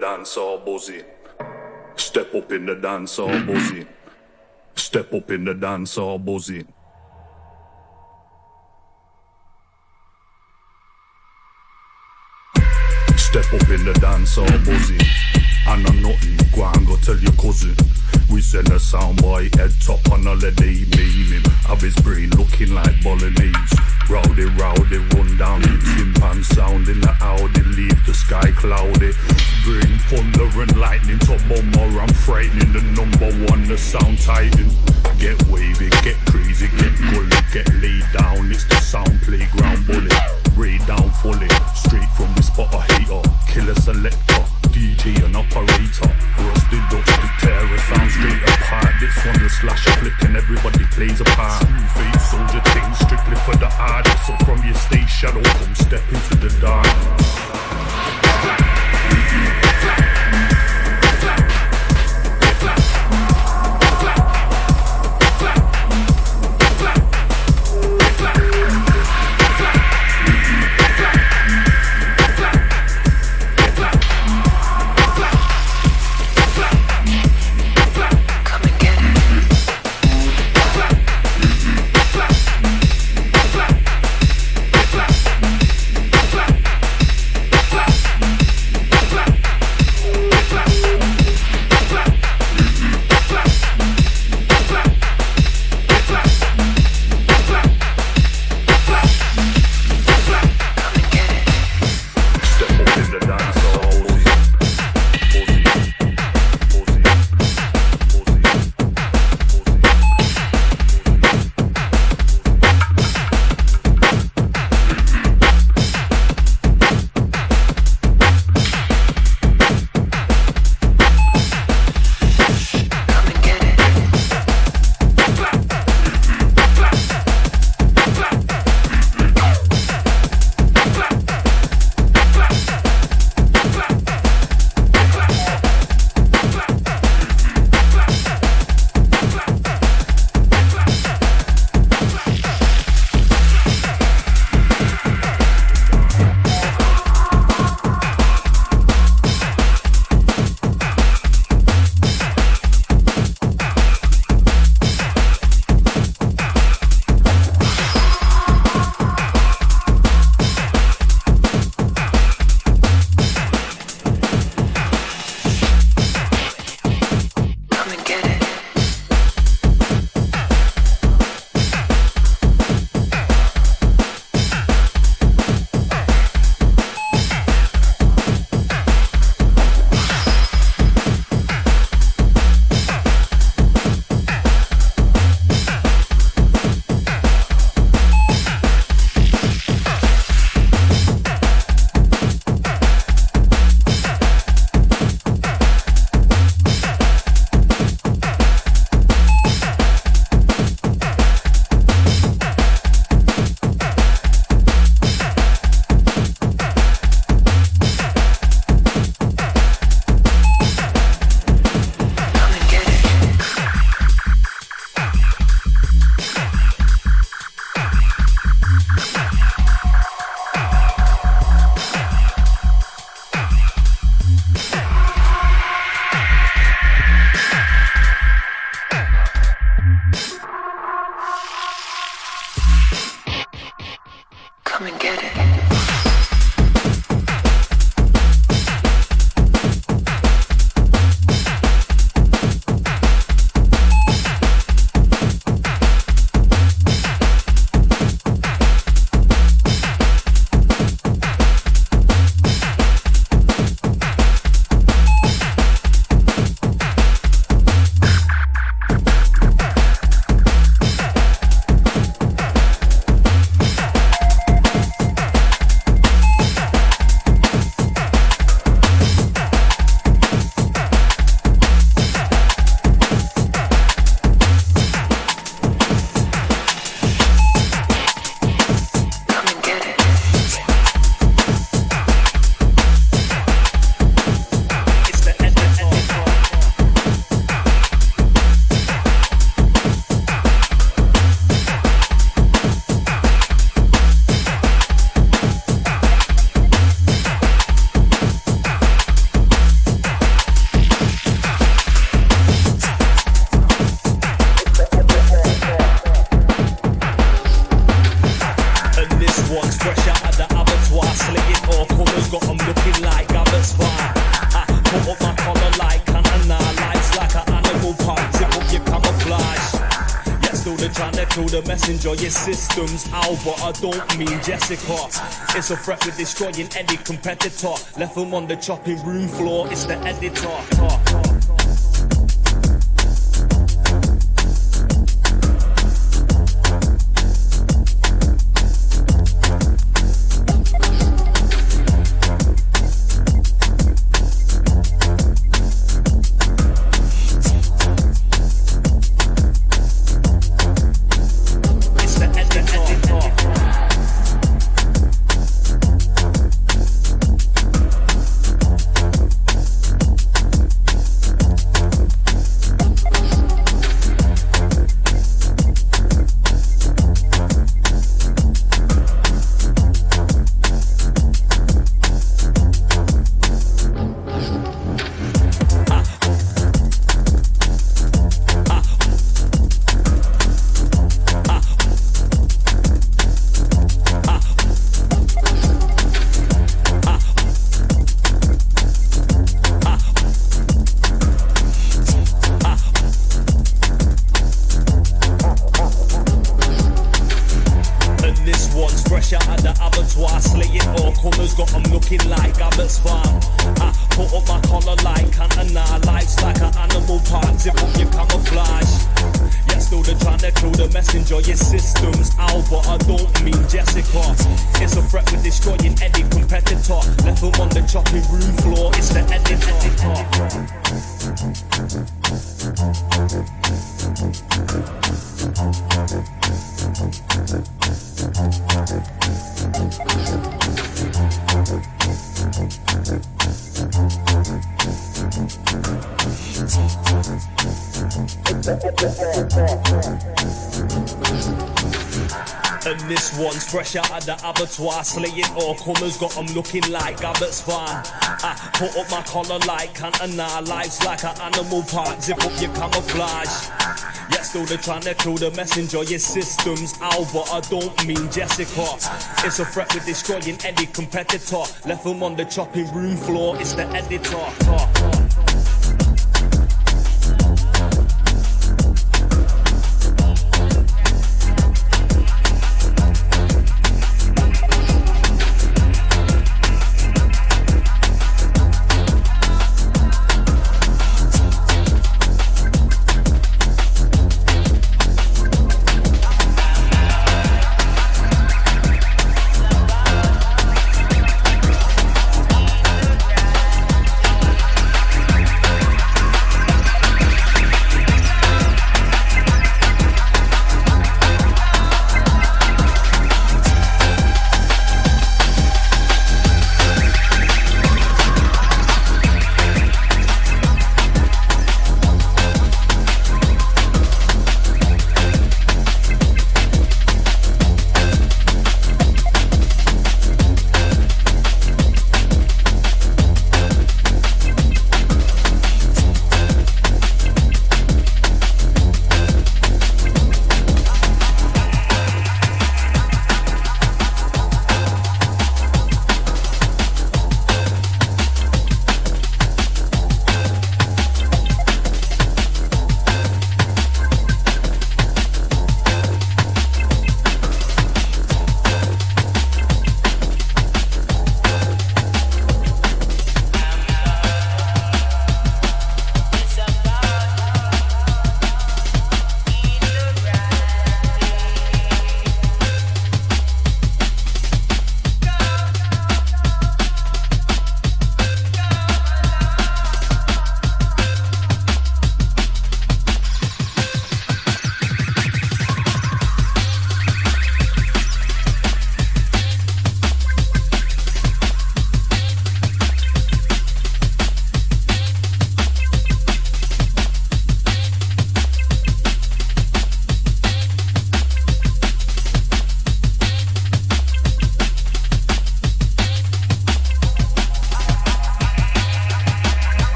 dance all buzzing. Step up in the dance all buzzing. Step up in the dance all buzzing. And I'm nothing, go and go tell your cousin. We send a soundboy head top on holiday, meaning of his brain looking like bolognese. Rowdy, rowdy, run down the timpan sound in the Audi, leave the sky cloudy. Bring thunder and lightning to bomber, I'm frightening the number one, the sound titan. Get wavy, get crazy, get gully, get laid down, it's the sound playground bully. Ray down fully, straight from the spot a hater, killer selector, DJ and operator. Rusty dusty terror, sound straight apart. This one the slasher flick and everybody plays a part. Fate soldier for the artist. So from your stage shadow, come step into the dark. Jessica. It's a threat with destroying any competitor. Left them on the chopping room floor, it's the editor. And this one's fresh out of the abattoir, slaying all corners, got 'em looking like Abbott's farm. I put up my collar like Cantina, life's like an animal park, zip up your camouflage. Yet still they're trying to kill the messenger, your system's out, but I don't mean Jessica. It's a threat with destroying any competitor. Left them on the chopping room floor, it's the editor.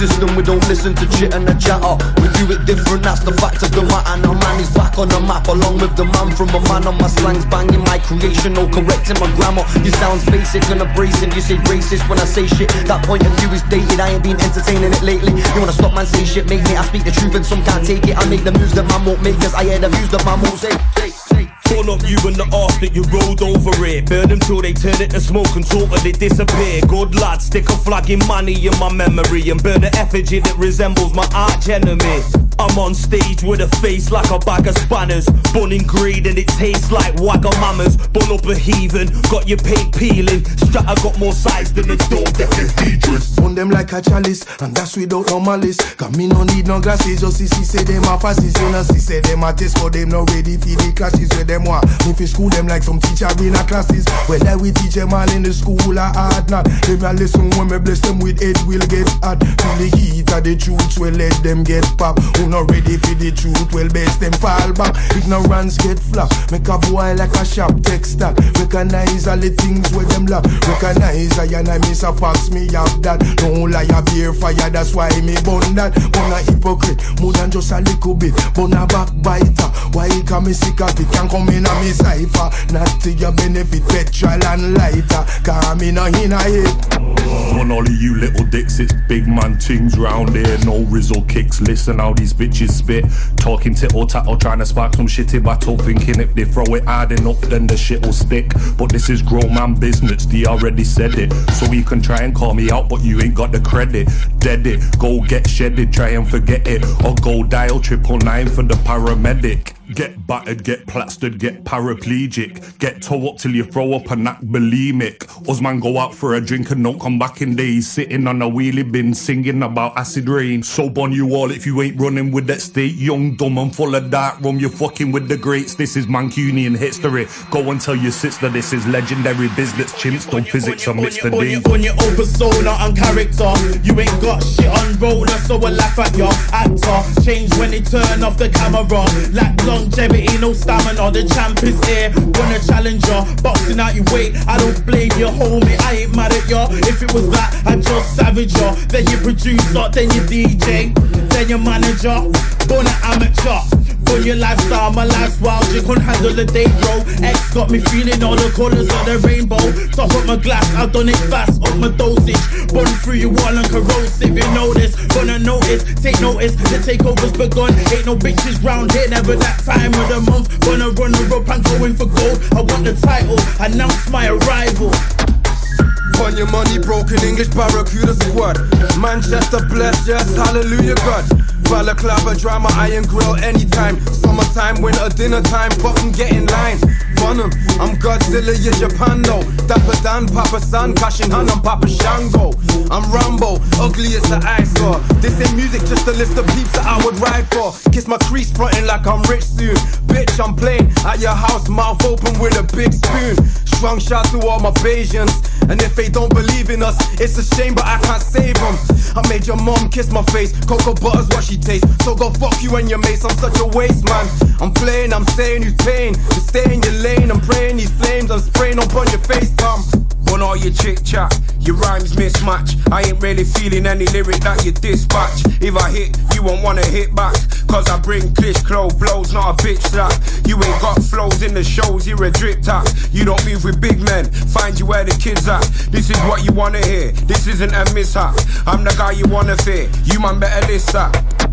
System, we don't listen to chit and the chatter. We do it different, that's the fact of the matter. Now man is back on the map, along with the man from a man on my slangs, banging my creation, no correcting my grammar. You sounds basic and abrasive, you say racist when I say shit. That point of view is dated, I ain't been entertaining it lately. You wanna stop man say shit, make me, I speak the truth and some can't take it. I make the moves that man won't make, cause I hear the views that man won't say. Up you and the arse that you rolled over it. Burn them till they turn it to smoke and totally disappear. Good lad, stick a flag in money in my memory and burn the effigy that resembles my arch enemy. I'm on stage with a face like a bag of spanners. Born in greed and it tastes like wagamamas. Born up a heathen, got your paint peeling. Strata got more size than the door that is dangerous. On them like a chalice, and that's without no malice. Cause me no need no glasses, just see see say them a fascists. You know see say them a test for them no ready for the classes where them want. Me fi school them like some teacher in a classes. Whether we teach them all in the school or hard not. Them a listen when me bless them with it will get hot. Feel the heat of the truth, well let them get pop. Not ready for the truth, well best them fall back. Ignorance get flop. Make a boy like a sharp stack. Recognize all the things where them lack. Recognize I and I miss a fox, me have that. No lie, I beer fire, that's why me burn that. Burn a hypocrite, more than just a little bit. Burn a backbiter. Why come me sick of it? Can't come in a me cipher. Not to your benefit, petrol and lighter. Cause me no in a it. On all of you little dicks, it's big man things round here. No rizzle kicks. Listen how these bitches spit. Talking tittle tattle, trying to spark some shitty battle. Thinking if they throw it hard enough, then the shit will stick. But this is grown man business, they already said it. So you can try and call me out, but you ain't got the credit. Dead it, go get shedded, try and forget it. Or go dial triple nine for the paramedic. Get battered, get plastered, get paraplegic. Get toe up till you throw up and act bulimic. Usman go out for a drink and don't come back in days. Sitting on a wheelie bin singing about acid rain. Soap on you all if you ain't running with that state. Young, dumb, and full of dark rum. You're fucking with the greats. This is Mancunian history. Go and tell your sister this is legendary business. Chimps don't physics on Mr. on D. your, on your own persona and character. You ain't got shit on roller, so I laugh at your actor. Change when they turn off the camera. Lack longevity, no stamina. The champ is here, wanna challenge ya. Boxing out your weight, I don't blame you, homie. I ain't mad at ya. If it was that, I'd just savage ya. Then your producer, then your DJ, then your manager. Born an amateur. On your lifestyle, my life's wild, you can't handle the day, bro. X got me feeling all the colors of the rainbow. Top up my glass, I've done it fast, up my dosage. Burn through your wall and corrosive, you know this. Gonna notice, take notice, the takeover's begun. Ain't no bitches round here, never that time of the month. Gonna run her up and going for gold. I want the title, announce my arrival. On your money, broken English barracuda squad. Manchester blessed, yes, hallelujah, God. Balaclava drama, iron grill anytime. Summertime, winter, dinner time, but I'm getting line. I'm Godzilla, you Japan, no. Dapper Dan, Papa San, Cashin Han, I'm Papa Shango. I'm Rambo, ugly as the eyesore. This ain't music, just a list of peeps that I would ride for. Kiss my crease, frontin' like I'm rich soon. Bitch, I'm playing at your house, mouth open with a big spoon. Strong shout to all my Bayesians. And if they don't believe in us, it's a shame, but I can't save them. I made your mom kiss my face. Cocoa butter's what she tastes. So go fuck you and your mates. I'm such a waste man. I'm playing, I'm saying who's paying. To stay in your lane, I'm praying these flames. I'm spraying up on your face, Tom. On all your chit chat, your rhymes mismatch. I ain't really feeling any lyric that you dispatch. If I hit, you won't wanna hit back. Cause I bring clish clove blows, not a bitch slap. You ain't got flows in the shows, you're a drip tap. You don't move with big men, find you where the kids at. This is what you wanna hear, this isn't a mishap. I'm the guy you wanna fear, you man better list that.